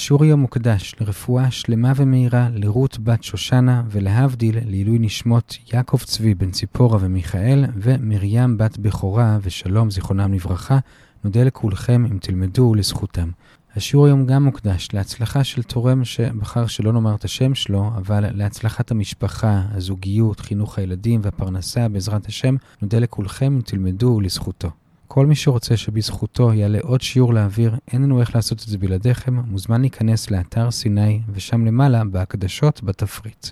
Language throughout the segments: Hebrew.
השיעור מוקדש לרפואה שלמה ומהירה לרות בת שושנה ולהבדיל לעילוי נשמות יעקב צבי בן ציפורה ומיכאל ומרים בת בכורה ושלום זיכרונם לברכה. נודה לכולכם אם תלמדו לזכותם. השיעור היום גם מוקדש להצלחה של תורם שבחר שלא נאמר את השם שלו, אבל להצלחת המשפחה, הזוגיות, חינוך הילדים והפרנסה בעזרת השם. נודה לכולכם אם תלמדו לזכותו. כל מי שרוצה שבזכותו יעלה עוד שיעור לאוויר, אין לנו איך לעשות את זה בלעדיכם, מוזמן להיכנס לאתר סיני, ושם למעלה, בהקדשות, בתפריט.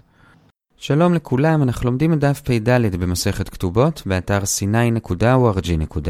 שלום לכולם, אנחנו לומדים את דף פ"ד במסכת כתובות, באתר sny.org.il.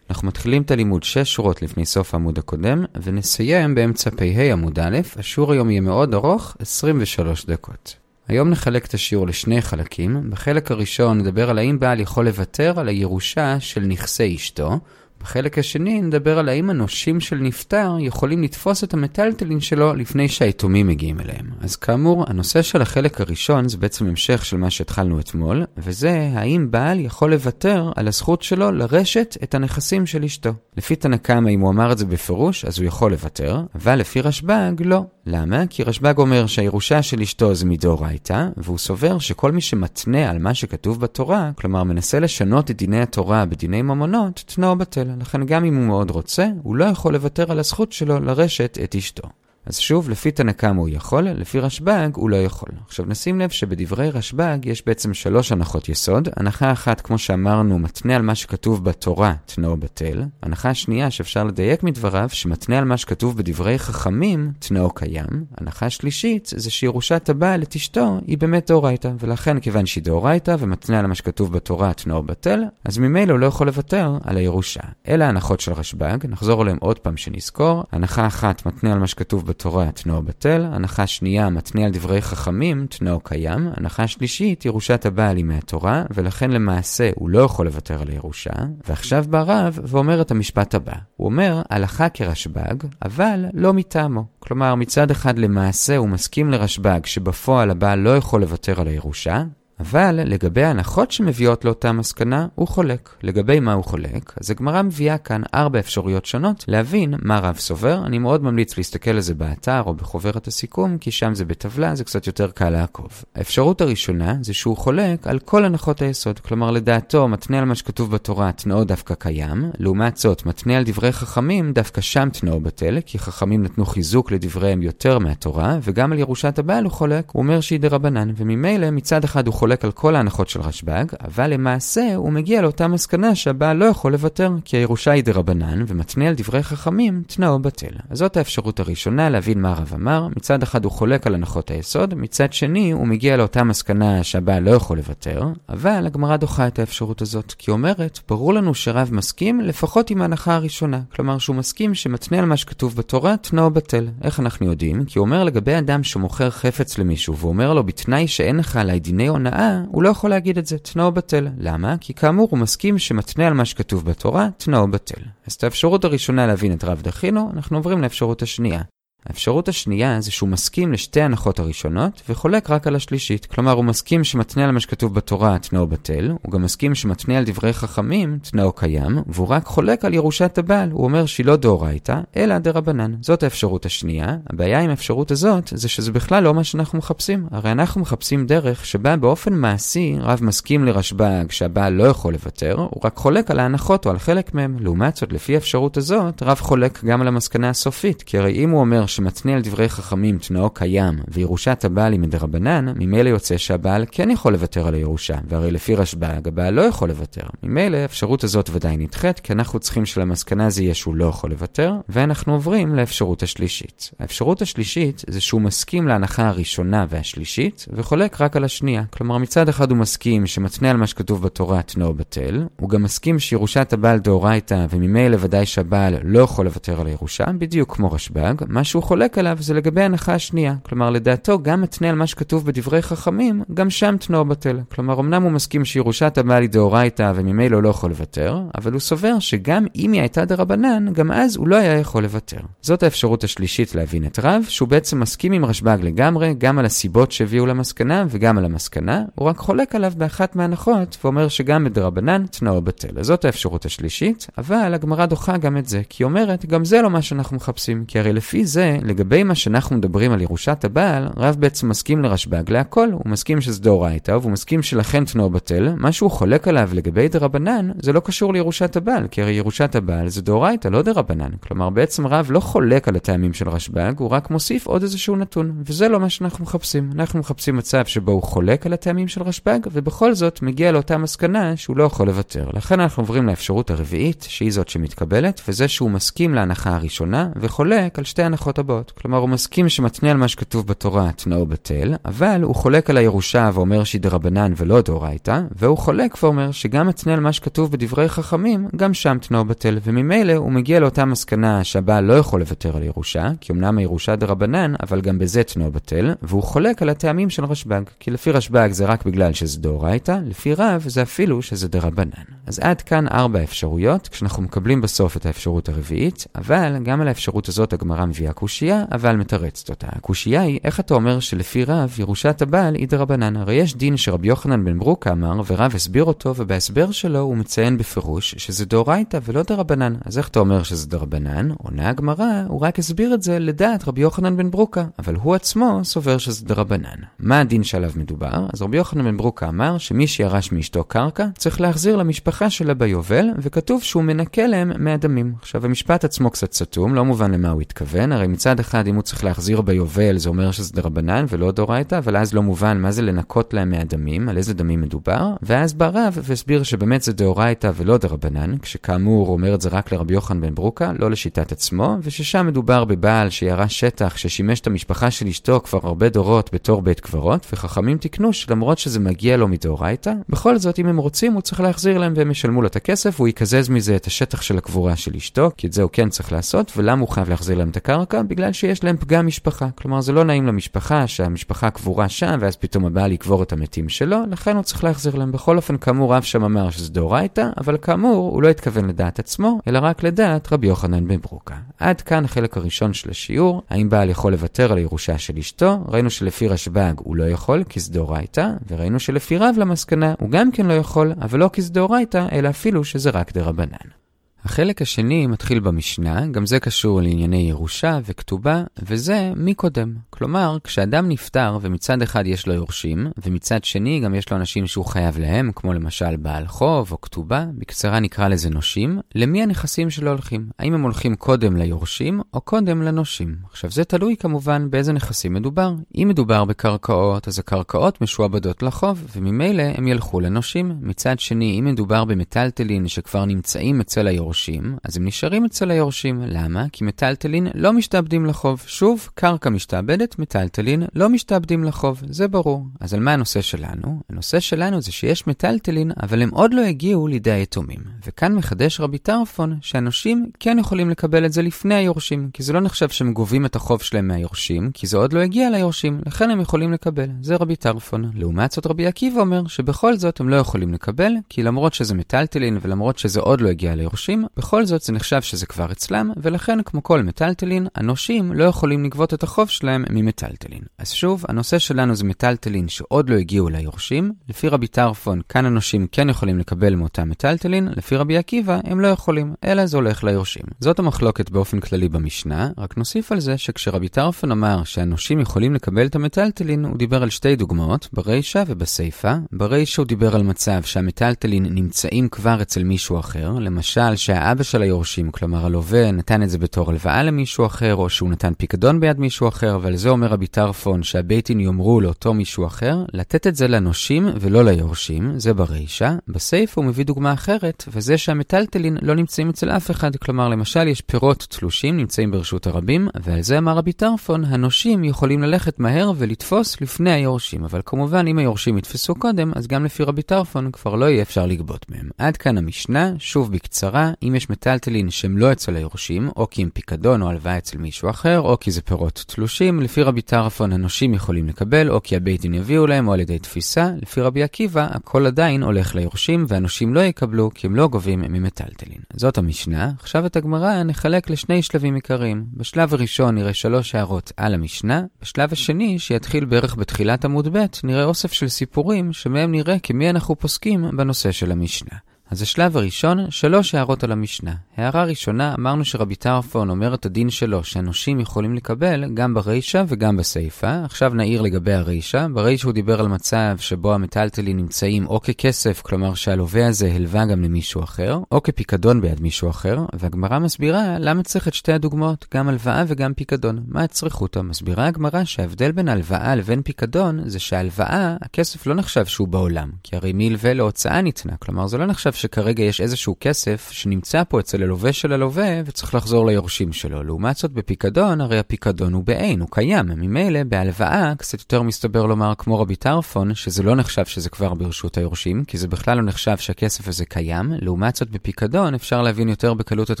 אנחנו מתחילים את הלימוד 6 שורות לפני סוף העמוד הקודם, ונסיים באמצע פ"ה עמוד א', השיעור היום יהיה מאוד ארוך, 23 דקות. היום נחלק את השיעור לשני חלקים. בחלק הראשון נדבר על האם בעל יכול לוותר על הירושה של נכסי אשתו. בחלק השני נדבר על האם הנושים של נפטר יכולים לתפוס את המטלטלין שלו לפני שהיתומים מגיעים אליהם. אז כאמור, הנושא של החלק הראשון זה בעצם המשך של מה שהתחלנו אתמול, וזה האם בעל יכול לוותר על הזכות שלו לרשת את הנכסים של אשתו. לפי תנא קמא, אם הוא אמר את זה בפירוש, אז הוא יכול לוותר, אבל לפי רשב"ג, לא. למה? כי רשב"ג אומר שהירושה של אשתו זה מדאורייתא, והוא סובר שכל מי שמתנה על מה שכתוב בתורה, כלומר מנסה לשנות את דיני התורה בדיני ממונות, תנאו בטל. לכן גם אם הוא מאוד רוצה, הוא לא יכול לוותר על הזכות שלו לרשת את אשתו. אז שוב, לפי תנא קמא הוא יכול, לפי רשב"ג הוא לא יכול. עכשיו נשים לב שבדברי רשב"ג יש בעצם שלוש הנחות יסוד. הנחה אחת, כמו שאמרנו, מתנה על מה שכתוב בתורה, תנאו בטל. הנחה שנייה, שאפשר לדייק מדבריו, שמתנה על מה שכתוב בדברי חכמים, תנאו קיים. הנחה שלישית, זה שירושת הבעל את אשתו היא באמת דאורייתא, ולכן כיוון שהיא דאורייתא ומתנה על מה שכתוב בתורה, תנאו בטל, אז ממילא הוא לא יכול לוותר על הירושה. אלה ההנחות של רשב"ג, נחזור עליהם עוד פעם שנזכור. הנחה אחת מתנה על מה שכתוב בתורה תנאו בטל, הנחה שנייה מתנה על דברי חכמים, תנאו קיים, הנחה שלישית ירושת הבעל היא מהתורה, ולכן למעשה הוא לא יכול לוותר על הירושה, ועכשיו בא רב ואומר את המשפט הבא. הוא אומר, הלכה כרשב"ג, אבל לא מטעמו. כלומר, מצד אחד למעשה הוא מסכים לרשב"ג שבפועל הבעל לא יכול לוותר על הירושה, אבל לגבי ההנחות שמביאות לאותה מסקנה, הוא חולק. לגבי מה הוא חולק, אז הגמרא מביאה כאן ארבע אפשרויות שונות להבין מה רב סובר. אני מאוד ממליץ להסתכל על זה באתר או בחוברת הסיכום, כי שם זה בטבלה, זה קצת יותר קל לעקוב. האפשרות הראשונה זה שהוא חולק על כל הנחות היסוד. כלומר, לדעתו, מתנה על מה שכתוב בתורה, תנאו דווקא קיים. לעומת זאת, מתנה על דברי חכמים, דווקא שם תנאו בטל, כי חכמים נתנו חיזוק לדבריהם יותר מהתורה, וגם על ירושת הבעל הוא חולק, הוא אומר שהיא דרבנן, וממילא מצד אחד הוא חולק על כל ההנחות של רשב"ג, אבל למעשה הוא מגיע לאותה מסקנה שהבעל לא יכול לוותר, כי הירושה היא דרבנן, ומתנה על דברי חכמים, תנאו בטל. אז זאת האפשרות הראשונה להבין מה הרב אמר, מצד אחד הוא חולק על הנחות היסוד, מצד שני הוא מגיע לאותה מסקנה שהבעל לא יכול לוותר, אבל הגמרא דוחה את האפשרות הזאת, כי אומרת, ברור לנו שרב מסכים לפחות עם ההנחה הראשונה, כלומר שהוא מסכים שמתנה על מה שכתוב בתורה, תנאו בטל. איך אנחנו יודעים? כי הוא אומר לגבי אדם שמוכר חפץ למישהו, ואומר לו בתנאי שאין לך עליי דיני הונאה, הוא לא יכול להגיד את זה, תנאו בטל. למה? כי כאמור הוא מסכים שמתנה על מה שכתוב בתורה, תנאו בטל. אז את האפשרות הראשונה להבין את רב דחינו, אנחנו עוברים לאפשרות השנייה. האפשרות השנייה זה שהוא מסכים לשתי הנחות הראשונות וחולק רק על השלישית. כלומר, הוא מסכים שמתנה על מה שכתוב בתורה תנאו בטל, הוא גם מסכים שמתנה על דברי חכמים תנאו קיים, והוא רק חולק על ירושת הבעל. הוא אומר שהיא לא דאורייתא, אלא דרבנן. זאת האפשרות השנייה. הבעיה עם האפשרות הזאת זה שזה בכלל לא מה שאנחנו מחפשים. הרי אנחנו מחפשים דרך שבה באופן מעשי רב מסכים לרשב"ג שהבעל לא יכול לוותר, הוא רק חולק על ההנחות או על חלק מהם. לעומת זאת, לפי האפשרות הזאת, רב חולק גם על המסקנה הסופית, כי הרי אם הוא אומר שמצנה על דברי חכמים תנאו קיים, וירושת הבעל היא מדרבנן, ממילא יוצא שהבעל כן יכול לוותר על הירושה, והרי לפי רשב"ג הבעל לא יכול לוותר. ממילא האפשרות הזאת ודאי נדחית, כי אנחנו צריכים שלמסקנה זה יהיה שהוא לא יכול לוותר, ואנחנו עוברים לאפשרות השלישית. האפשרות השלישית זה שהוא מסכים להנחה הראשונה והשלישית, וחולק רק על השנייה. כלומר, מצד אחד הוא מסכים שמתנה על מה שכתוב בתורה תנאו בטל, הוא גם מסכים שירושת הבעל דאורייתא, וממילא ודאי שהבעל לא יכול לוותר על הירושה, בדיוק כמו רשב"ג, מה שהוא חולק עליו זה לגבי ההנחה השנייה. כלומר, לדעתו, גם מתנה על מה שכתוב בדברי חכמים, גם שם תנאו בטל. כלומר, אמנם הוא מסכים שירושת הבעל היא דאורייתא וממילא לא יכול לוותר, אבל הוא סובר שגם אם היא הייתה דרבנן, גם אז הוא לא היה יכול לוותר. זאת האפשרות השלישית להבין את רב, שהוא בעצם מסכים עם רשב"ג לגמרי, גם על הסיבות שהביאו למסקנה וגם על המסקנה, הוא רק חולק עליו באחת מההנחות, ואומר שגם בדרבנן תנאו בטל. אז זאת האפשרות השלישית, אבל הגמרא דוחה גם את זה, כי היא אומרת, גם זה לא מה שאנחנו מחפשים, כי הרי לפי זה לגבי מה שאנחנו מדברים על ירושת הבעל, רב בעצם מסכים לרשב"ג להכל, הוא מסכים שזה דאורייתא, והוא מסכים שלכן תנאו בטל, מה שהוא חולק עליו לגבי דרבנן, זה לא קשור לירושת הבעל, כי הרי ירושת הבעל זה דאורייתא, לא דרבנן. כלומר, בעצם רב לא חולק על הטעמים של רשב"ג, הוא רק מוסיף עוד איזשהו נתון, וזה לא מה שאנחנו מחפשים. אנחנו מחפשים מצב שבו הוא חולק על הטעמים של רשב"ג, ובכל זאת מגיע לאותה מסקנה שהוא לא יכול לוותר. לכן אנחנו עוברים לאפשרות הרביעית, שהיא זאת שמתקבלת, וזה שהוא מסכים להנחה הראשונה, וחולק על שתי ההנחות הבאות. כלומר, הוא מסכים שמתנה על מה שכתוב בתורה תנאו בטל, אבל הוא חולק על הירושה ואומר שהיא דרבנן ולא דאורייתא, והוא חולק ואומר שגם מתנה על מה שכתוב בדברי חכמים, גם שם תנאו בטל, וממילא הוא מגיע לאותה מסקנה שהבעל לא יכול לוותר על ירושה, כי אמנם הירושה דרבנן, אבל גם בזה תנאו בטל, והוא חולק על הטעמים של רשב"ג, כי לפי רשב"ג זה רק בגלל שזה דאורייתא, לפי רב זה אפילו שזה דרבנן. אז עד כאן ארבע אפשרויות, כשאנחנו מקבלים בסוף את האפשרות הרביעית, אבל גם על האפשרות הזאת הגמרא מביאה קושייה, אבל מתרצת אותה. הקושייה היא, איך אתה אומר שלפי רב, ירושת הבעל היא דרבנן? הרי יש דין שרבי יוחנן בן ברוק אמר, ורב הסביר אותו, ובהסבר שלו הוא מציין בפירוש שזה דאורייתא ולא דרבנן. אז איך אתה אומר שזה דרבנן? עונה הגמרא, הוא רק הסביר את זה לדעת רבי יוחנן בן ברוקה, אבל הוא עצמו סובר שזה דרבנן. מה הדין שעליו מדובר? אז רבי יוחנן בן ברוקה אמר שמי שירש מאשתו קרקע, צריך להחזיר למשפחה שלה ביובל, וכתוב שהוא מנקה להם מהדמים. עכשיו, המשפט עצמו קצת סתום, לא מובן למה הוא התכוון, הרי מצד אחד אם הוא צריך להחזיר ביובל, זה אומר שזה דרבנן ולא דאורייתא, אבל אז לא מובן מה זה לנקות להם מהדמים, על איזה דמים מדובר, ואז בא רב והסביר שבאמת זה דאורייתא ולא דרבנן, כשכאמור אומר את זה רק לרבי יוחנן בן ברוקה, לא לשיטת עצמו, וששם מדובר בבעל שירש שטח ששימש את המשפחה של אשתו כבר הרבה דורות בתור בית קברות, וחכמים תיקנו שלמרות שזה מגיע לו מדאורייתא, בכל זאת אם הם רוצים הוא צריך להחזיר להם והם ישלמו לו את הכסף, הוא יקזז מזה את השטח של הקבורה של אשתו, כי את זה הוא כן צריך לעשות, ולמה הוא חייב להחזיר להם את הקרקע? בגלל שיש להם פגם משפחה. כלומר זה לא נעים למשפחה שהמשפחה קבורה שם ואז פתאום הבעל יקבור את המתים שלו, לכן הוא צריך להחזיר להם. בכל אופן כאמור רב שם אמר שזה דאורייתא, אבל כאמור הוא לא התכוון לדעת עצמו, אלא רק לדעת רבי יוחנן בן ברוקה. עד כאן החלק הראשון של השיעור, האם בעל יכול לוותר על הירושה של אשתו, ראינו שלפי רשב"ג הוא לא יכול כי זה דאורייתא, וראינו שלפי רב למסקנה הוא גם כן לא יכול, אבל לא כי זה דאורייתא, אלא אפילו שזה רק דרבנן. החלק השני מתחיל במשנה, גם זה קשור לענייני ירושה וכתובה, וזה מי קודם. כלומר, כשאדם נפטר ומצד אחד יש לו יורשים, ומצד שני גם יש לו אנשים שהוא חייב להם, כמו למשל בעל חוב או כתובה, בקצרה נקרא לזה נושים, למי הנכסים שלו הולכים? האם הם הולכים קודם ליורשים או קודם לנושים? עכשיו זה תלוי כמובן באיזה נכסים מדובר. אם מדובר בקרקעות, אז הקרקעות משועבדות לחוב, וממילא הם ילכו לנושים. מצד שני, אם מדובר במטלטלין שכבר נמצאים אצל היורשים, היורשים, אז הם נשארים אצל היורשים. למה? כי מטלטלין לא משתעבדים לחוב. שוב, קרקע משתעבדת, מטלטלין לא משתעבדים לחוב. זה ברור. אז על מה הנושא שלנו? הנושא שלנו זה שיש מטלטלין, אבל הם עוד לא הגיעו לידי היתומים. וכאן מחדש רבי טרפון, שהנושים כן יכולים לקבל את זה לפני היורשים, כי זה לא נחשב שהם גובים את החוב שלהם מהיורשים, כי זה עוד לא הגיע ליורשים, לכן הם יכולים לקבל. זה רבי טרפון. לעומת זאת רבי עקיבא אומר שבכל זאת הם לא יכולים לקבל, כי למרות שזה מטלטלין ולמרות שזה עוד לא הגיע ליורשים, בכל זאת זה נחשב שזה כבר אצלם, ולכן כמו כל מטלטלין, הנושים לא יכולים לגבות את החוב שלהם ממטלטלין. אז שוב, הנושא שלנו זה מטלטלין שעוד לא הגיעו ליורשים. לפי רבי טרפון, כאן הנושים כן יכולים לקבל מאותם מטלטלין, לפי רבי עקיבא הם לא יכולים, אלא זה הולך ליורשים. זאת המחלוקת באופן כללי במשנה, רק נוסיף על זה שכשרבי טרפון אמר שהנושים יכולים לקבל את המטלטלין, הוא דיבר על שתי דוגמאות, ברישה ובסיפה. ברישה הוא דיבר על מצב שהמטלטלין נמצאים כבר אצל מישהו אחר, למשל שה האבא של היורשים, כלומר הלווה נתן את זה בתור הלוואה למישהו אחר, או שהוא נתן פיקדון ביד מישהו אחר, ועל זה אומר רבי טרפון שהבית דין יאמרו לאותו מישהו אחר, לתת את זה לנושים ולא ליורשים, זה ברישה. בסייף הוא מביא דוגמה אחרת, וזה שהמטלטלין לא נמצאים אצל אף אחד, כלומר למשל יש פירות תלושים נמצאים ברשות הרבים, ועל זה אמר רבי טרפון, הנושים יכולים ללכת מהר ולתפוס לפני היורשים, אבל כמובן אם היורשים יתפסו קודם, אז גם לפי רבי טרפון כבר לא יהיה אפשר לגבות מהם. עד כאן המשנה, שוב בקצרה, אם יש מטלטלין שהם לא אצל היורשים, או כי הם פיקדון או הלוואה אצל מישהו אחר, או כי זה פירות תלושים, לפי רבי טרפון הנושים יכולים לקבל, או כי הבית דין יביאו להם, או על ידי תפיסה, לפי רבי עקיבא, הכל עדיין הולך ליורשים, והנושים לא יקבלו, כי הם לא גובים ממטלטלין. זאת המשנה. עכשיו את הגמרא נחלק לשני שלבים עיקריים. בשלב הראשון נראה שלוש הערות על המשנה, בשלב השני, שיתחיל בערך בתחילת עמוד ב', נראה אוסף של סיפורים, שמהם נראה כמי אנחנו פוסקים בנושא של המשנה. אז השלב הראשון, שלוש הערות על המשנה. הערה ראשונה, אמרנו שרבי טרפון אומר את הדין שלו, שהנושים יכולים לקבל גם ברישה וגם בסיפה. עכשיו נעיר לגבי הרישה. ברישה הוא דיבר על מצב שבו המטלטלים נמצאים או ככסף, כלומר שהלווה הזה הלווה גם למישהו אחר, או כפיקדון ביד מישהו אחר, והגמרא מסבירה למה צריך את שתי הדוגמאות, גם הלוואה וגם פיקדון. מה הצריכותו? מסבירה הגמרא שההבדל בין הלוואה לבין פיקדון זה שההלוואה, הכסף לא נחשב שהוא בעולם, כי הרי מי ילווה להוצאה ניתנה, כלומר זה לא נחשב שכרגע יש איזשהו כסף שנמצא פה אצל הלווה של הלווה וצריך לחזור ליורשים שלו. לעומת זאת בפיקדון, הרי הפיקדון הוא בעין, הוא קיים. ממילא בהלוואה קצת יותר מסתבר לומר כמו רבי טרפון, שזה לא נחשב שזה כבר ברשות היורשים, כי זה בכלל לא נחשב שהכסף הזה קיים. לעומת זאת בפיקדון אפשר להבין יותר בקלות את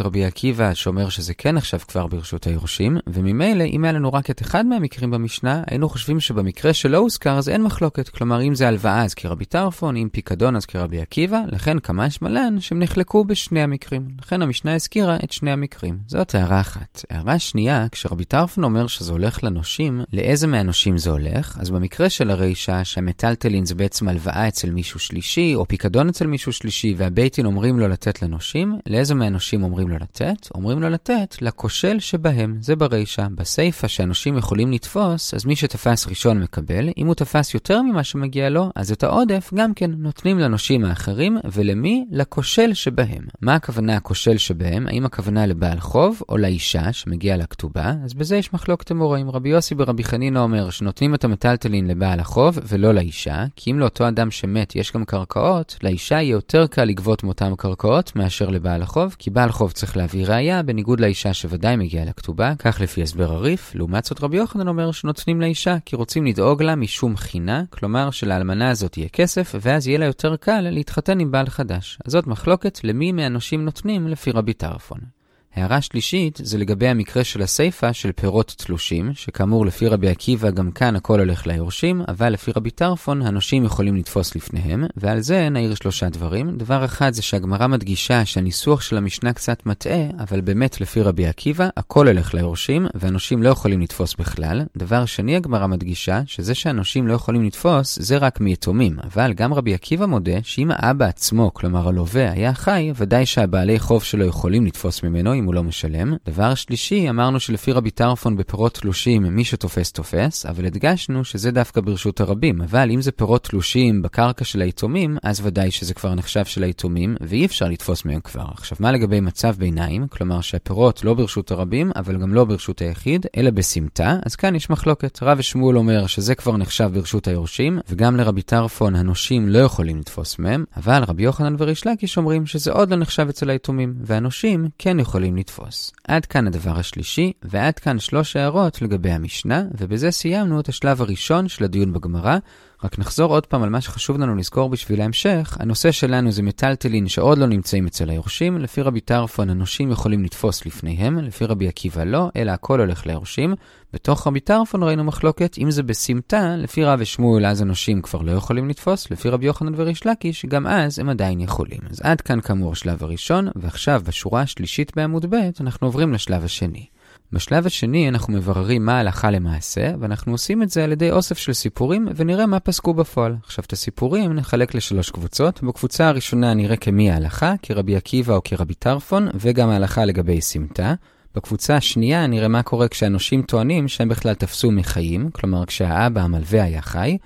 רבי עקיבא שאומר שזה כן נחשב כבר ברשות היורשים, וממילא אם היה לנו רק את אחד מהמקרים במשנה, היינו חושבים שבמקרה שלא הוזכר אז אין מחלוקת. כלומר אם זה הלוואה אז כרבי טרפון, אם פיקדון אז כרבי עקיבא, לכן כמה שמלן שהם נחלקו בשני המקרים. לכן המשנה הזכירה את שני המקרים. זאת הערה אחת. הערה שנייה, כשרבי טרפון אומר שזה הולך לנושים, לאיזה מהנושים זה הולך? אז במקרה של הרישה, שהמטלטלין זה בעצם הלוואה אצל מישהו שלישי, או פיקדון אצל מישהו שלישי, והבייטין אומרים לו לתת לנושים, לאיזה מהנושים אומרים לו לתת? אומרים לו לתת לכושל שבהם. זה ברישה. בסיפה שהנושים יכולים לתפוס, אז מי שתפס ראשון מקבל. אם הוא תפס יותר ממה שמגיע לו, אז את העודף גם כן נותנים לנושים האחרים, ולמי? לכושל שבהם. מה הכוונה הכושל שבהם? האם הכוונה לבעל חוב או לאישה שמגיעה לכתובה? אז בזה יש מחלוקת אמוראים. רבי יוסי ברבי חנינא אומר שנותנים את המטלטלין לבעל החוב ולא לאישה, כי אם לאותו אדם שמת יש גם קרקעות, לאישה יהיה יותר קל לגבות מאותם קרקעות מאשר לבעל החוב, כי בעל חוב צריך להביא ראייה, בניגוד לאישה שוודאי מגיעה לכתובה, כך לפי הסבר הריף. לעומת זאת רבי יוחנן אומר שנותנים לאישה, כי רוצים לדאוג לה משום חינה, כלומר שלאלמנה הזאת יהיה כסף, ואז יהיה לה יותר קל להתחתן עם בעל חדש. אז זאת מחלוקת למי מהנושים נותנים לפי רבי טרפון. הערה שלישית זה לגבי המקרה של הסיפה של פירות תלושים, שכאמור לפי רבי עקיבא גם כאן הכל הולך ליורשים, אבל לפי רבי טרפון הנושים יכולים לתפוס לפניהם, ועל זה נעיר שלושה דברים. דבר אחד זה שהגמרא מדגישה שהניסוח של המשנה קצת מטעה, אבל באמת לפי רבי עקיבא הכל הולך ליורשים, והנושים לא יכולים לתפוס בכלל. דבר שני הגמרא מדגישה שזה שהנושים לא יכולים לתפוס זה רק מיתומים, אבל גם רבי עקיבא מודה שאם האבא עצמו, כלומר הלווה, היה חי, ודאי שהבעלי חוב שלו יכולים לתפוס ממנו הוא לא משלם. דבר שלישי, אמרנו שלפי רבי טרפון בפירות תלושים מי שתופס תופס, אבל הדגשנו שזה דווקא ברשות הרבים. אבל אם זה פירות תלושים בקרקע של היתומים, אז ודאי שזה כבר נחשב של היתומים, ואי אפשר לתפוס מהם כבר. עכשיו, מה לגבי מצב ביניים? כלומר שהפירות לא ברשות הרבים, אבל גם לא ברשות היחיד, אלא בסמטה, אז כאן יש מחלוקת. רב ושמואל אומר שזה כבר נחשב ברשות היורשים, וגם לרבי טרפון הנושים לא יכולים לתפוס מהם, אבל רבי יוחנן וריש לקיש אומרים שזה עוד לא נחשב אצל היתומים, והנושים כן יכולים לתפוס. עד כאן הדבר השלישי, ועד כאן שלוש הערות לגבי המשנה, ובזה סיימנו את השלב הראשון של הדיון בגמרא. רק נחזור עוד פעם על מה שחשוב לנו לזכור בשביל ההמשך. הנושא שלנו זה מטלטלין שעוד לא נמצאים אצל היורשים. לפי רבי טרפון הנושים יכולים לתפוס לפניהם, לפי רבי עקיבא לא, אלא הכל הולך ליורשים. בתוך רבי טרפון ראינו מחלוקת, אם זה בסמטה, לפי רב ושמואל אז הנושים כבר לא יכולים לתפוס, לפי רבי יוחנן וריש לקיש, גם אז הם עדיין יכולים. אז עד כאן כאמור השלב הראשון, ועכשיו בשורה השלישית בעמוד ב' אנחנו עוברים לשלב השני. בשלב השני אנחנו מבררים מה הלכה למעשה, ואנחנו עושים את זה על ידי אוסף של סיפורים, ונראה מה פסקו בפועל. עכשיו, את הסיפורים נחלק לשלוש קבוצות. בקבוצה הראשונה נראה כמי ההלכה, כרבי עקיבא או כרבי טרפון, וגם ההלכה לגבי סמטה. בקבוצה השנייה נראה מה קורה כשהנושים טוענים שהם בכלל תפסו מחיים, כלומר כשהאבא המלווה היה חי.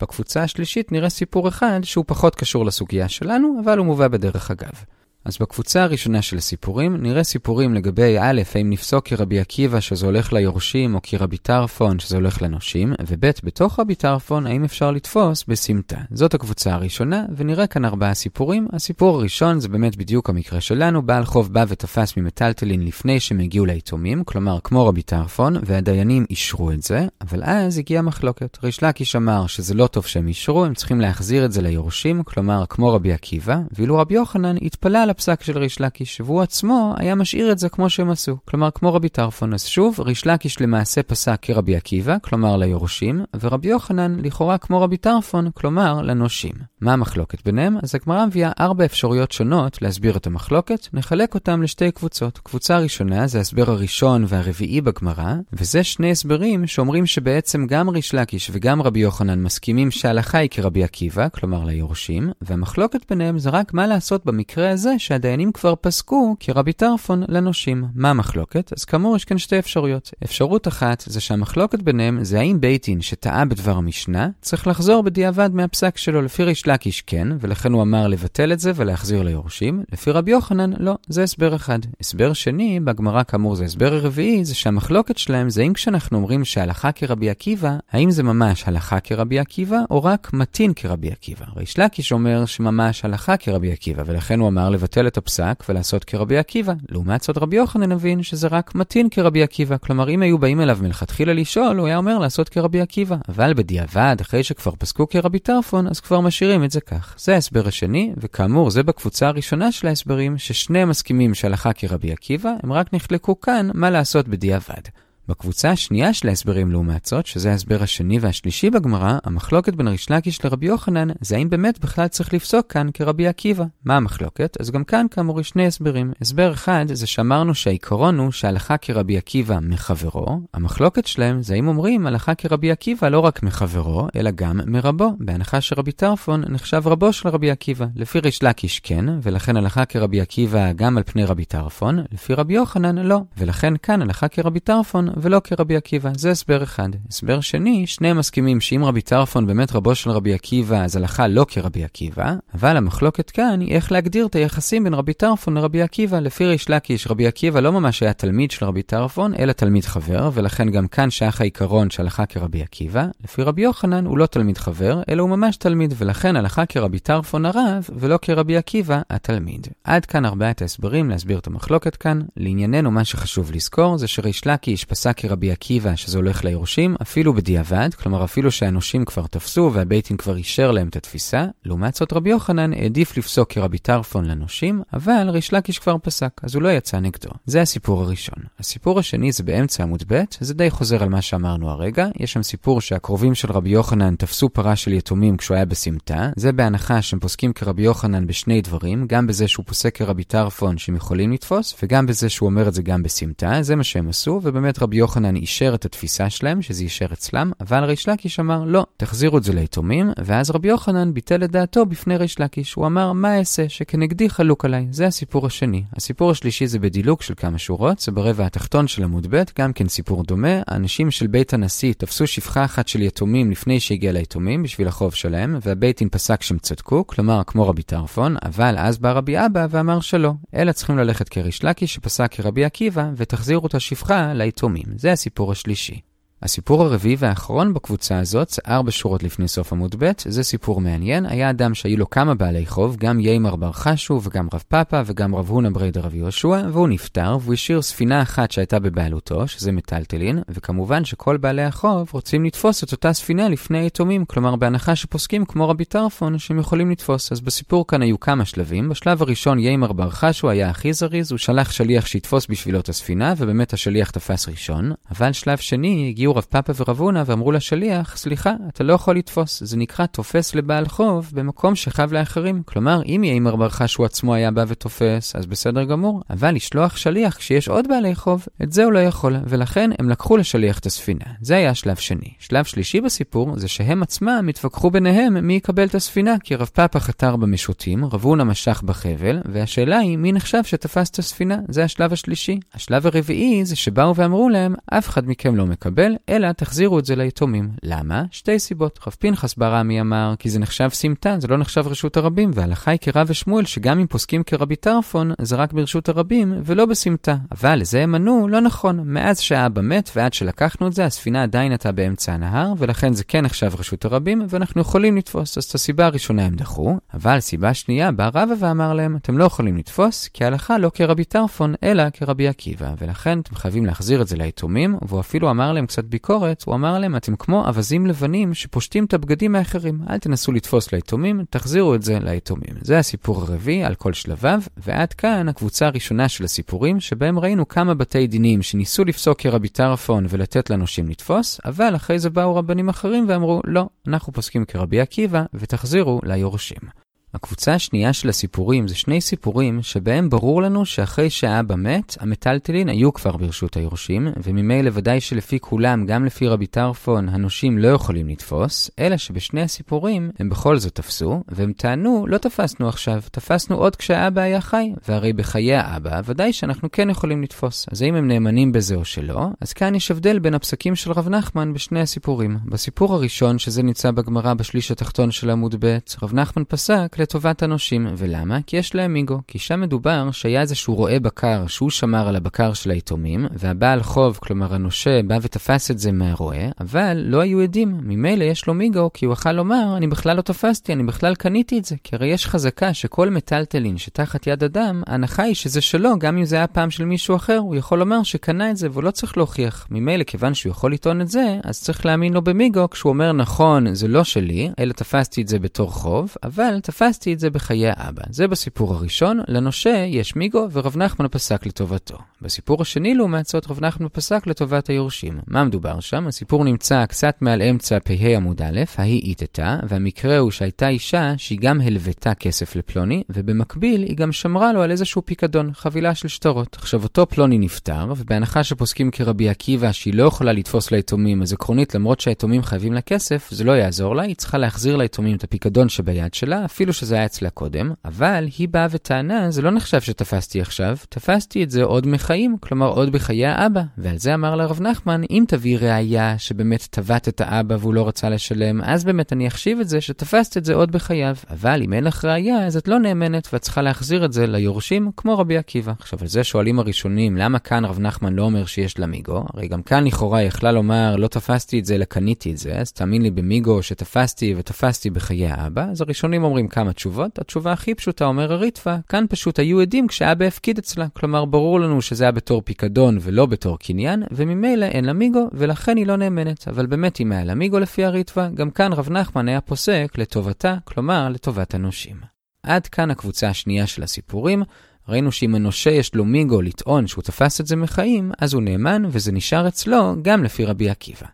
בקבוצה השלישית נראה סיפור אחד שהוא פחות קשור לסוגיה שלנו, אבל הוא מובא בדרך אגב. אז בקבוצה הראשונה של הסיפורים, נראה סיפורים לגבי א', האם נפסוק כרבי עקיבא שזה הולך ליורשים, או כרבי טרפון שזה הולך לנושים, וב', בתוך רבי טרפון, האם אפשר לתפוס בסמטה. זאת הקבוצה הראשונה, ונראה כאן ארבעה סיפורים. הסיפור הראשון זה באמת בדיוק המקרה שלנו, בעל חוב בא ותפס ממטלטלין לפני שהם הגיעו ליתומים, כלומר כמו רבי טרפון, והדיינים אישרו את זה, אבל אז הגיעה מחלוקת. ריש לקיש אמר שזה לא טוב שהם אישרו, הם צריכים להחזיר את זה ליורשים, כלומר כמו רבי עקיבא, ואילו רבי יוחנן התפלא הפסק של ריש לקיש, והוא עצמו היה משאיר את זה כמו שהם עשו, כלומר כמו רבי טרפון. אז שוב, ריש לקיש למעשה פסק כרבי עקיבא, כלומר ליורשים, ורבי יוחנן לכאורה כמו רבי טרפון, כלומר לנושים. מה המחלוקת ביניהם? אז הגמרא מביאה ארבע אפשרויות שונות להסביר את המחלוקת, נחלק אותם לשתי קבוצות. קבוצה ראשונה זה ההסבר הראשון והרביעי בגמרא, וזה שני הסברים שאומרים שבעצם גם ריש לקיש וגם רבי יוחנן מסכימים שההלכה היא כרבי עקיבא, כלומר ליורשים, והמחלוקת ביניהם זה רק מה לעשות במקרה הזה שהדיינים כבר פסקו כרבי טרפון לנושים. מה המחלוקת? אז כאמור יש כאן שתי אפשרויות. אפשרות אחת זה שהמחלוקת ביניהם זה האם בית דין שטעה בדבר המשנה, צריך לחזור בדיעבד מהפסק שלו. לפי ריש לקיש כן, ולכן הוא אמר לבטל את זה ולהחזיר ליורשים. לפי רבי יוחנן לא, זה הסבר אחד. הסבר שני, בגמרא כאמור זה הסבר הרביעי, זה שהמחלוקת שלהם זה אם כשאנחנו אומרים שהלכה כרבי עקיבא, האם זה ממש הלכה כרבי עקיבא, או רק מתין כרבי עקיבא. ריש לקיש אומר שממש הלכה כרבי עקיבא, ולכן הוא אמר לבטל את הפסק ולעשות כרבי עקיבא. לעומת זאת רבי יוחנן הבין שזה רק מתין כרבי עקיבא. כלומר, אם היו באים אליו מלכתחילה לשאול, הוא היה אומר לעשות כרבי עקיבא. אבל בדיעבד, אחרי שכבר פסקו כרבי טרפון, אז כבר משאירים את זה כך. זה ההסבר השני, וכאמור, זה בקבוצה הראשונה של ההסברים, ששניהם מסכימים שהלכה כרבי עקיבא, הם רק נחלקו כאן מה לעשות בדיעבד. בקבוצה השנייה של ההסברים לעומת זאת, שזה ההסבר השני והשלישי בגמרא, המחלוקת בין ריש לקיש לרבי יוחנן, זה האם באמת בכלל צריך לפסוק כאן כרבי עקיבא. מה המחלוקת? אז גם כאן כאמור יש שני הסברים. הסבר אחד זה שאמרנו שהעיקרון הוא שהלכה כרבי עקיבא מחברו, המחלוקת שלהם זה האם אומרים הלכה כרבי עקיבא לא רק מחברו, אלא גם מרבו, בהנחה שרבי טרפון נחשב רבו של רבי עקיבא. לפי ריש לקיש כן, ולכן הלכה כרבי עקיבא גם על פני רבי טרפון, לפי רבי יוחנן לא, ולכן כאן הלכה כרבי טרפון ולא כרבי עקיבא. זה הסבר אחד. הסבר שני, שניהם מסכימים שאם רבי טרפון באמת רבו של רבי עקיבא, אז הלכה לא כרבי עקיבא, אבל המחלוקת כאן היא איך להגדיר את היחסים בין רבי טרפון לרבי עקיבא. לפי ריש לקיש, רבי עקיבא לא ממש היה תלמיד של רבי טרפון, אלא תלמיד חבר, ולכן גם כאן שייך העיקרון שהלכה כרבי עקיבא. לפי רבי יוחנן הוא לא תלמיד חבר, אלא הוא ממש תלמיד, ולכן הלכה כרבי טרפון הרב, ולא כרבי עקיבא התלמיד. עד כאן ארבעת ההסברים להסביר את המחלוקת כאן. לענייננו, מה שחשוב לזכור זה שריש לקיש פסק כרבי עקיבא שזה הולך ליורשים, אפילו בדיעבד, כלומר אפילו שהנושים כבר תפסו והבית דין כבר אישר להם את התפיסה. לעומת זאת רבי יוחנן העדיף לפסוק כרבי טרפון לנושים, אבל ריש לקיש כבר פסק, אז הוא לא יצא נגדו. זה הסיפור הראשון. הסיפור השני זה באמצע עמוד ב', זה די חוזר על מה שאמרנו הרגע. יש שם סיפור שהקרובים של רבי יוחנן תפסו פרה של יתומים כשהוא היה בסמטה. זה בהנחה שהם פוסקים כרבי יוחנן בשני דברים, גם בזה שהוא פוסק כרבי טרפון שהם יכולים לתפוס, וגם בזה שהוא אומר את זה גם בסמטה. זה מה שהם עשו, ובאמת רבי יוחנן אישר את התפיסה שלהם, שזה יישר אצלם, אבל ריש לקיש אמר, לא, תחזירו את זה ליתומים, ואז רבי יוחנן ביטל את דעתו בפני ריש לקיש. הוא אמר, מה אעשה, שכנגדי חלוק עליי. זה הסיפור השני. הסיפור השלישי זה בדילוג של כמה שורות, זה ברבע התחתון של עמוד ב', גם כן סיפור דומה. האנשים של בית הנשיא תפסו שפחה אחת של יתומים לפני שהגיע ליתומים, בשביל החוב שלהם, והבית דין פסק שהם צדקו, כלומר כמו רבי טרפון, אבל אז בא רבי אבא ואמר שלא. אלא צריכים ללכת כריש לקיש שפסק כרבי עקיבא, ותחזירו את השפחה ליתומים. זה הסיפור השלישי. הסיפור הרביעי והאחרון בקבוצה הזאת, ארבע שורות לפני סוף עמוד ב', זה סיפור מעניין. היה אדם שהיו לו כמה בעלי חוב, גם יימר בר חשו וגם רב פאפה וגם רב הונא בריה דרב יהושע, והוא נפטר, והוא השאיר ספינה אחת שהייתה בבעלותו, שזה מטלטלין, וכמובן שכל בעלי החוב רוצים לתפוס את אותה ספינה לפני היתומים, כלומר בהנחה שפוסקים כמו רבי טרפון שהם יכולים לתפוס. אז בסיפור כאן היו כמה שלבים. בשלב הראשון יימר בר חשו היה הכי זריז, הוא שלח שליח שיתפוס בשבילו את הספינה, ובאמת השליח תפס ראשון. אבל שלב שני, הגיעו רב פאפה ורב הונא ואמרו לשליח, סליחה, אתה לא יכול לתפוס, זה נקרא תופס לבעל חוב במקום שחב לאחרים. כלומר, אם יימר בר חשו הוא עצמו היה בא ותופס, אז בסדר גמור, אבל לשלוח שליח כשיש עוד בעלי חוב, את זה הוא לא יכול, ולכן הם לקחו לשליח את הספינה. זה היה שלב שני. שלב שלישי בסיפור זה שהם עצמם התווכחו ביניהם מי יקבל את הספינה, כי רב פאפה חתר במשוטים, רב הונא משך בחבל, והשאלה היא מי נחשב שתפס את הספינה. זה השלב השלישי. השלב הרביעי זה שבאו ואמרו להם, אף אחד מכם לא מקבל, אלא תחזירו את זה ליתומים. למה? שתי סיבות. רב פנחס ברמי אמר, כי זה נחשב סמטה, זה לא נחשב רשות הרבים, והלכה היא כרב ושמואל, שגם אם פוסקים כרבי טרפון, זה רק ברשות הרבים, ולא בסמטה. אבל לזה הם ענו, לא נכון. מאז שהאבא מת ועד שלקחנו את זה, הספינה עדיין הייתה באמצע הנהר, ולכן זה כן נחשב רשות הרבים, ואנחנו יכולים לתפוס. אז את הסיבה הראשונה הם דחו, אבל סיבה שנייה, בא רבא ואמר להם, אתם לא יכולים לתפוס, כי ההלכה לא כרבי טרפון, אלא כרבי עקיבא, ולכן אתם חייבים להחזיר את זה ליתומים, והוא אפילו אמר להם קצת ביקורת, הוא אמר להם, אתם כמו אווזים לבנים שפושטים את הבגדים האחרים. אל תנסו לתפוס ליתומים, תחזירו את זה ליתומים. זה הסיפור הרביעי על כל שלביו, ועד כאן הקבוצה הראשונה של הסיפורים, שבהם ראינו כמה בתי דינים שניסו לפסוק כרבי טרפון ולתת לנושים לתפוס, אבל אחרי זה באו רבנים אחרים ואמרו, לא, אנחנו פוסקים כרבי עקיבא, ותחזירו ליורשים. הקבוצה השנייה של הסיפורים זה שני סיפורים שבהם ברור לנו שאחרי שהאבא מת, המטלטלין היו כבר ברשות היורשים, וממילא ודאי שלפי כולם, גם לפי רבי טרפון, הנושים לא יכולים לתפוס, אלא שבשני הסיפורים הם בכל זאת תפסו, והם טענו, לא תפסנו עכשיו, תפסנו עוד כשהאבא היה חי, והרי בחיי האבא ודאי שאנחנו כן יכולים לתפוס. אז האם הם נאמנים בזה או שלא? אז כאן יש הבדל בין הפסקים של רב נחמן בשני הסיפורים. בסיפור הראשון, שזה נמצא בגמרא בשליש התחתון של עמוד ב', רב נחמן פסק לטובת הנושים. ולמה? כי יש להם מיגו. כי שם מדובר שהיה איזשהו רועה בקר שהוא שמר על הבקר של היתומים, והבעל חוב, כלומר הנושה, בא ותפס את זה מהרועה, אבל לא היו עדים. ממילא יש לו מיגו, כי הוא יכל לומר, אני בכלל לא תפסתי, אני בכלל קניתי את זה. כי הרי יש חזקה שכל מטלטלין שתחת יד אדם, ההנחה היא שזה שלו, גם אם זה היה פעם של מישהו אחר, הוא יכול לומר שקנה את זה והוא לא צריך להוכיח. ממילא, כיוון שהוא יכול לטעון את זה, אז צריך להאמין לו במיגו כשהוא אומר, נכון, זה לא שלי, אלא תפסתי את זה בתור חוב, אבל תפסתי הכנסתי את זה בחיי האבא. זה בסיפור הראשון, לנושה יש מיגו ורב נחמן פסק לטובתו. בסיפור השני, לעומת זאת, רב נחמן פסק לטובת היורשים. מה מדובר שם? הסיפור נמצא קצת מעל אמצע פ"ה עמוד א', ההיא איתתה, והמקרה הוא שהייתה אישה שהיא גם הלוותה כסף לפלוני, ובמקביל היא גם שמרה לו על איזשהו פיקדון, חבילה של שטרות. עכשיו, אותו פלוני נפטר, ובהנחה שפוסקים כרבי עקיבא שהיא לא יכולה לתפוס ליתומים, אז עקרונית, למרות שהיתומים חייבים לה כסף, זה לא יעזור לה, היא צריכה להחזיר ליתומים את הפיקדון שביד שלה, אפילו שזה היה אצלה קודם, אבל היא באה וטענה, זה לא נחשב שתפסתי עכשיו, תפסתי את זה עוד מחיים, כלומר עוד בחיי האבא. ועל זה אמר לרב נחמן, אם תביא ראייה שבאמת טבעת את האבא והוא לא רצה לשלם, אז באמת אני אחשיב את זה שתפסת את זה עוד בחייו. אבל אם אין לך ראייה, אז את לא נאמנת ואת צריכה להחזיר את זה ליורשים כמו רבי עקיבא. עכשיו, על זה שואלים הראשונים, למה כאן רב נחמן לא אומר שיש לה מיגו? הרי גם כאן לכאורה יכלה לומר, לא תפסתי את זה, אלא קניתי את זה, אז תאמין לי במיגו שתפסתי ותפסתי בחיי האבא. אז הראשונים אומרים כמה תשובות, התשובה הכי פשוטה אומר הריטווה, כאן פשוט היו עדים כשאבא הפקיד אצלה. כלומר, ברור לנו שזה היה בתור פיקדון ולא בתור קניין, וממילא אין לה מיגו, ולכן היא לא נאמנת. אבל באמת, אם היה לה מיגו לפי הריטווה, גם כאן רב נחמן היה פוסק לטובתה, כלומר לטובת הנושים. עד כאן הקבוצה השנייה של הסיפורים. ראינו שאם הנושה יש לו מיגו לטעון שהוא תפס את זה מחיים, אז הוא נאמן וזה נשאר אצלו גם לפי רבי עקיבא.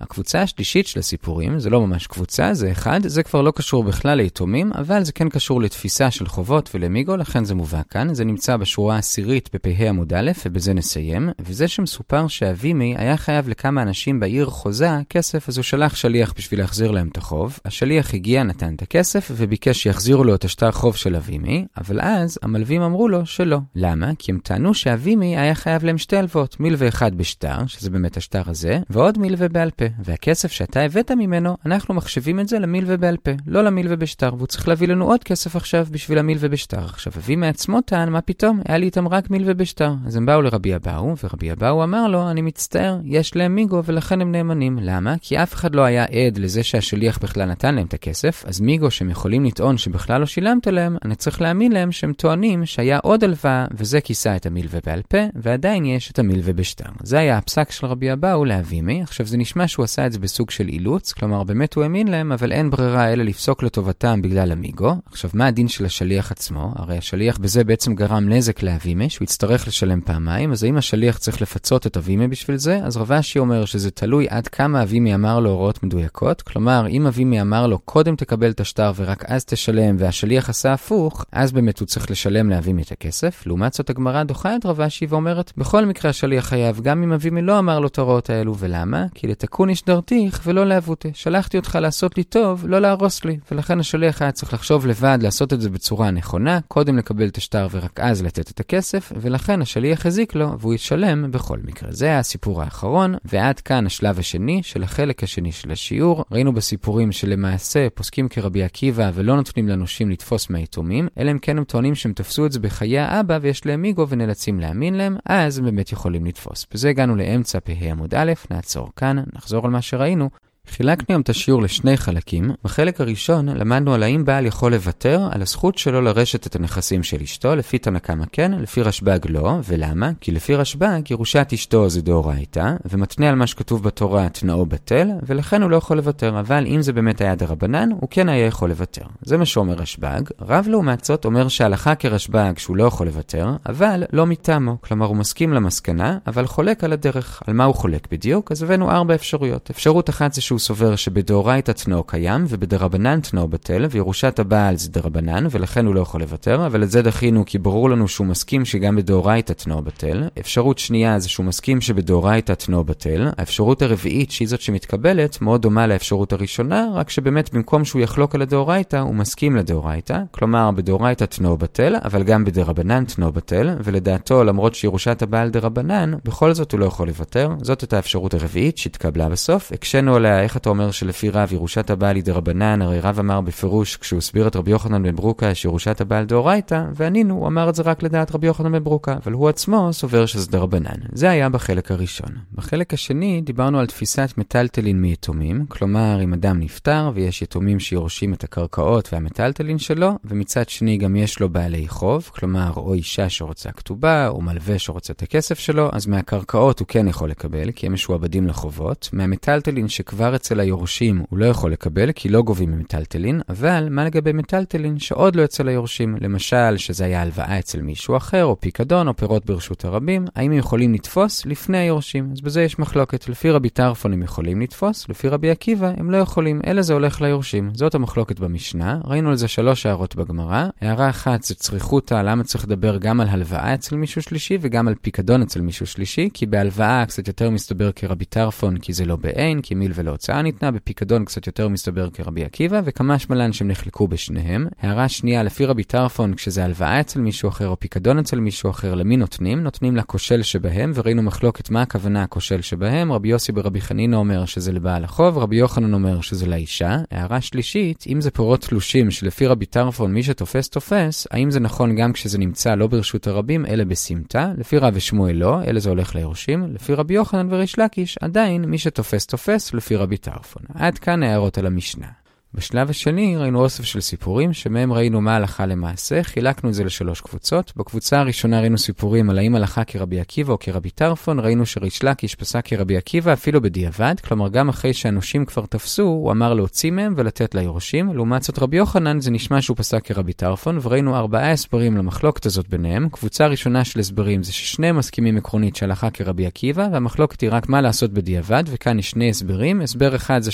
הקבוצה השלישית של הסיפורים, זה לא ממש קבוצה, זה אחד, זה כבר לא קשור בכלל ליתומים, אבל זה כן קשור לתפיסה של חובות ולמיגו, לכן זה מובא כאן. זה נמצא בשורה העשירית בפ"ה עמוד א', ובזה נסיים. וזה שמסופר שאבימי היה חייב לכמה אנשים בעיר חוזה כסף, אז הוא שלח שליח בשביל להחזיר להם את החוב. השליח הגיע, נתן את הכסף, וביקש שיחזירו לו את השטר חוב של אבימי, אבל אז המלווים אמרו לו שלא. למה? כי הם טענו שאבימי היה חייב להם שתי הלוואות, מלווה אחד בשטר, שזה באמת השטר הזה, ועוד מלווה בעל פה. והכסף שאתה הבאת ממנו, אנחנו מחשבים את זה למילווה בעל פה, לא למילווה בשטר, והוא צריך להביא לנו עוד כסף עכשיו בשביל המילווה בשטר. עכשיו, אבי מעצמו טען, מה פתאום, היה לי איתם רק מילווה בשטר. אז הם באו לרבי אבאו, ורבי אבאו אמר לו, אני מצטער, יש להם מיגו ולכן הם נאמנים. למה? כי אף אחד לא היה עד לזה שהשליח בכלל נתן להם את הכסף, אז מיגו שהם יכולים לטעון שבכלל לא שילמת להם, אני צריך להאמין להם שהם טוענים שהיה עוד הלוואה, וזה כיסה את המילווה בעל פה, ועדיין יש את המילווה בשטר. זה היה הפסק של רבי אבאו לאבימי. עכשיו, זה נשמע שהוא עשה את זה בסוג של אילוץ, כלומר באמת הוא האמין להם, אבל אין ברירה אלא לפסוק לטובתם בגלל המיגו. עכשיו, מה הדין של השליח עצמו? הרי השליח בזה בעצם גרם נזק לאבימה, שהוא יצטרך לשלם פעמיים, אז האם השליח צריך לפצות את אבימה בשביל זה? אז רב אשי אומר שזה תלוי עד כמה אבימי אמר לו הוראות מדויקות, כלומר, אם אבימי אמר לו קודם תקבל את השטר ורק אז תשלם, והשליח עשה הפוך, אז באמת הוא צריך לשלם לאבימי את הכסף. לעומת זאת, הגמרא דוחה את רב אשי ואומרת, בכל מקרה השליח חייב, גם אם אבימי לא אמר לו את ההוראות האלו, ולמה? כי לתקון דרתיך ולא לעבותי. שלחתי אותך לעשות לי טוב, לא להרוס לי. ולכן השליח היה צריך לחשוב לבד לעשות את זה בצורה הנכונה, קודם לקבל את השטר ורק אז לתת את הכסף, ולכן השליח הזיק לו והוא ישלם בכל מקרה. זה היה הסיפור האחרון, ועד כאן השלב השני של החלק השני של השיעור. ראינו בסיפורים שלמעשה פוסקים כרבי עקיבא ולא נותנים לנושים לתפוס מהיתומים, אלא אם כן הם טוענים שהם תפסו את זה בחיי האבא ויש להם מיגו ונאלצים להאמין להם, אז הם באמת יכולים לתפוס. בזה הגענו לאמצע פ"ה עמוד א', נעצור כאן, נחזור על מה שראינו. חילקנו היום את השיעור לשני חלקים. בחלק הראשון למדנו על האם בעל יכול לוותר על הזכות שלו לרשת את הנכסים של אשתו, לפי תנא קמא כן, לפי רשב"ג לא, ולמה? כי לפי רשב"ג ירושת אשתו זה דאורייתא, ומתנה על מה שכתוב בתורה תנאו בטל, ולכן הוא לא יכול לוותר, אבל אם זה באמת היה דרבנן, הוא כן היה יכול לוותר. זה מה שאומר רשב"ג. רב לעומת זאת אומר שהלכה כרשב"ג שהוא לא יכול לוותר, אבל לא מטעמו. כלומר הוא מסכים למסקנה, אבל חולק על הדרך. על מה הוא חולק בדיוק? אז הבאנו ארבע אפשרויות. אפשרות אחת זה שהוא סובר שבדאורייתא תנאו קיים, ובדרבנן תנאו בטל, וירושת הבעל זה דרבנן, ולכן הוא לא יכול לוותר, אבל את זה דחינו כי ברור לנו שהוא מסכים שגם בדאורייתא תנאו בטל. אפשרות שנייה זה שהוא מסכים שבדאורייתא תנאו בטל. האפשרות הרביעית, שהיא זאת שמתקבלת, מאוד דומה לאפשרות הראשונה, רק שבאמת במקום שהוא יחלוק על הדאורייתא, הוא מסכים לדאורייתא. כלומר, בדאורייתא תנאו בטל, אבל גם בדרבנן תנאו בטל, ולדעתו, למרות שירושת הבעל דרבנן, בכל זאת הוא לא יכול לוותר. זאת הייתה האפשרות הרביעית שהתקבלה בסוף. הקשינו עליה איך אתה אומר שלפי רב ירושת הבעל היא דרבנן, הרי רב אמר בפירוש כשהוא הסביר את רבי יוחנן בן ברוקה שירושת הבעל דאורייתא, וענינו, הוא אמר את זה רק לדעת רבי יוחנן בן ברוקה, אבל הוא עצמו סובר שזה דרבנן. זה היה בחלק הראשון. בחלק השני דיברנו על תפיסת מטלטלין מיתומים, כלומר אם אדם נפטר ויש יתומים שיורשים את הקרקעות והמטלטלין שלו, ומצד שני גם יש לו בעלי חוב, כלומר או אישה שרוצה כתובה, או מלווה שרוצה את הכסף שלו, אז מהקרקעות הוא כן יכול לקבל, כי הם משועבדים לחובות. מהמטלטלין שכבר אצל היורשים הוא לא יכול לקבל, כי לא גובים ממטלטלין, אבל מה לגבי מטלטלין שעוד לא אצל היורשים? למשל, שזה היה הלוואה אצל מישהו אחר, או פיקדון, או פירות ברשות הרבים, האם הם יכולים לתפוס לפני היורשים? אז בזה יש מחלוקת. לפי רבי טרפון הם יכולים לתפוס, לפי רבי עקיבא הם לא יכולים, אלא זה הולך ליורשים. זאת המחלוקת במשנה, ראינו על זה שלוש הערות בגמרא. הערה אחת זה צריכותא, למה צריך לדבר גם על הלוואה אצל מישהו שלישי וגם על פיקדון אצל מישהו שלישי, כי בהלוואה קצת יותר מסתבר כרבי טרפון, כי זה לא בעין, כי מיל ולא הוצאה ניתנה, בפיקדון קצת יותר מסתבר כרבי עקיבא, וכמה שמלן שהם נחלקו בשניהם. הערה שנייה, לפי רבי טרפון, כשזה הלוואה אצל מישהו אחר או פיקדון אצל מישהו אחר, למי נותנים? נותנים לכושל שבהם, וראינו מחלוקת מה הכוונה הכושל שבהם. רבי יוסי ברבי חנינא אומר שזה לבעל החוב, רבי יוחנן אומר שזה לאישה. הערה שלישית, אם זה פירות תלושים שלפי רבי טרפון מי שתופס תופס, האם זה נכון גם כשזה נמצא לא ברשות הרבים, אלא בסמטה? לפי רב ושמואל לא, אלא זה הולך ליורשים. לפי רבי יוחנן וריש לקיש, עדיין מי שתופס תופס לפי רבי טרפון. עד כאן הערות על המשנה. בשלב השני ראינו אוסף של סיפורים, שמהם ראינו מה הלכה למעשה, חילקנו את זה לשלוש קבוצות. בקבוצה הראשונה ראינו סיפורים על האם הלכה כרבי עקיבא או כרבי טרפון, ראינו שריש לקיש פסק כרבי עקיבא אפילו בדיעבד, כלומר גם אחרי שהנושים כבר תפסו, הוא אמר להוציא מהם ולתת ליורשים. לעומת זאת רבי יוחנן זה נשמע שהוא פסק כרבי טרפון, וראינו ארבעה הסברים למחלוקת הזאת ביניהם. קבוצה ראשונה של הסברים זה ששניהם מסכימים עקרונית שהלכה כרבי עקיבא, והמחלוקת היא רק מה לעשות בדיעבד, וכאן יש שני הסברים. הסבר אחד זה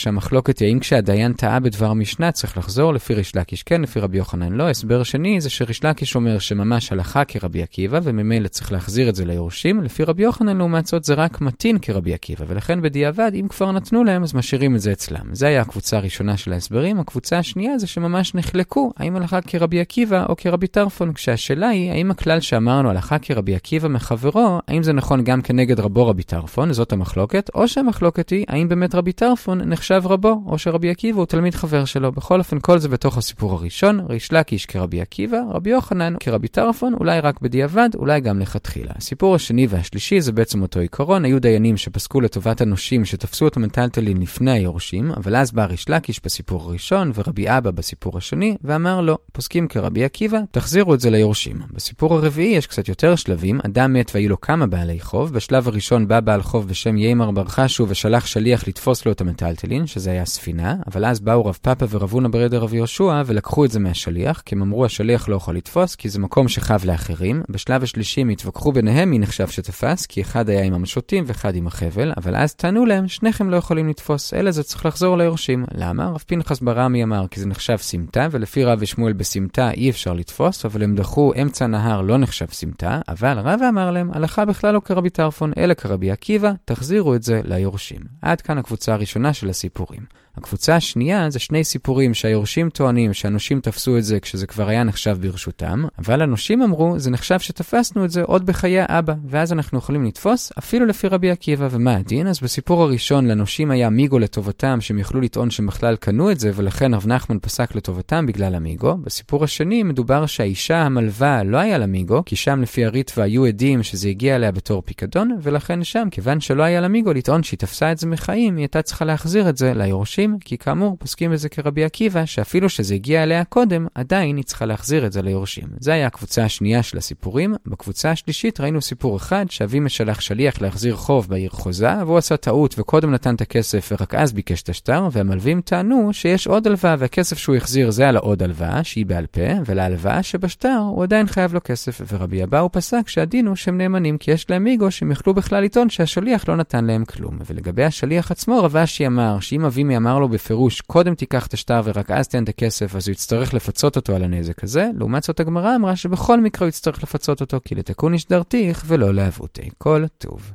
דבר המשנה צריך לחזור לפי ריש לקיש כן, לפי רבי יוחנן לא. הסבר שני זה שריש לקיש אומר שממש הלכה כרבי עקיבא, וממילא צריך להחזיר את זה ליורשים. לפי רבי יוחנן לעומת זאת זה רק מתאים כרבי עקיבא, ולכן בדיעבד, אם כבר נתנו להם, אז משאירים את זה אצלם. זה היה הקבוצה הראשונה של ההסברים. הקבוצה השנייה זה שממש נחלקו, האם הלכה כרבי עקיבא או כרבי טרפון, כשהשאלה היא, האם הכלל שאמרנו הלכה כרבי עקיבא מחברו, האם זה נכון גם כנגד רבו רבי טרפון, זאת המחלוקת, או שהמחלוקת היא, האם באמת רבי טרפון נחשב רבו, או שרבי עקיבא הוא תלמיד חבר שלו. בכל אופן, כל זה בתוך הסיפור הראשון, ריש לקיש כרבי עקיבא, רבי יוחנן כרבי טרפון, אולי רק בדיעבד, אולי גם לכתחילה. הסיפור השני והשלישי זה בעצם אותו עיקרון, היו דיינים שפסקו לטובת הנושים שתפסו את המטלטלין לפני היורשים, אבל אז בא ריש לקיש בסיפור הראשון, ורבי אבא בסיפור השני, ואמר לו, פוסקים כרבי עקיבא, תחזירו את זה ליורשים. בסיפור הרביעי יש קצת יותר שלבים, אדם מת והיו לו כמה בעלי חוב, בשלב הראשון בא בעל חוב בשם יימר בר חשו ושלח שליח לתפוס לו את המטלטלין, שזה היה ספינה, אבל אז באו רב פאפה ורב הונה ברדר רב יהושע ולקחו את זה מהשליח, כי הם אמרו השליח לא יכול לתפוס, כי זה מקום שחב לאחרים. בשלב השלישי הם התווכחו ביניהם מי נחשב שתפס, כי אחד היה עם המשוטים ואחד עם החבל, אבל אז טענו להם, שניכם לא יכולים לתפוס, אלא זה צריך לחזור ליורשים. למה? רב פנחס ברמי אמר כי זה נחשב סמטה, ולפי רב ושמואל בסמטה אי אפשר לתפוס, אבל הם דחו אמצע נהר לא נחשב סמטה, אבל רב אמר להם, הלכה בכלל לא כרבי טרפון, אלא כרבי עקיבא, תחזירו את זה ליורשים. עד כאן הקבוצה הראשונה של הסיפורים. הקבוצה השנייה זה שני סיפורים שהיורשים טוענים שהנושים תפסו את זה כשזה כבר היה נחשב ברשותם, אבל הנושים אמרו, זה נחשב שתפסנו את זה עוד בחיי האבא, ואז אנחנו יכולים לתפוס אפילו לפי רבי עקיבא. ומה הדין? אז בסיפור הראשון לנושים היה מיגו לטובתם, שהם יכלו לטעון שהם בכלל קנו את זה, ולכן רב נחמן פסק לטובתם בגלל המיגו. בסיפור השני מדובר שהאישה המלווה לא היה לה מיגו, כי שם לפי הריטווה היו עדים שזה הגיע אליה בתור פיקדון, ולכן שם, כיוון שלא היה לה מיגו לטעון שהיא תפסה את זה מחיים, היא הייתה צריכה להחזיר את זה ליורשים, כי כאמור פוסקים בזה כרבי עקיבא, שאפילו שזה הגיע אליה קודם, עדיין היא צריכה להחזיר את זה ליורשים. זה היה הקבוצה השנייה של הסיפורים. בקבוצה השלישית ראינו סיפור אחד, שאבי משלח שליח להחזיר חוב בעיר חוזה, והוא עשה טעות וקודם נתן את הכסף ורק אז ביקש את השטר, והמלווים טענו שיש עוד הלוואה, והכסף שהוא החזיר זה על העוד הלוואה, שהיא בעל פה, ולהלוואה שבשטר הוא עדיין חייב לו כסף, ורבי אבאו פסק שהדין הוא שהם נאמנים כי יש להם מיגו שהם יכלו בכלל לטעון שהשליח לא נתן להם כלום. ולגבי השליח עצמו, רב אשי אמר שאם אבימי אמר לו בפירוש, קודם תיקח את השטר ורק אז תן את הכסף, אז הוא יצטרך לפצות אותו על הנזק הזה. לעומת זאת הגמרא אמרה שבכל מקרה הוא יצטרך לפצות אותו, כי לתקון איש דרתיך ולא לעבותי. כל טוב.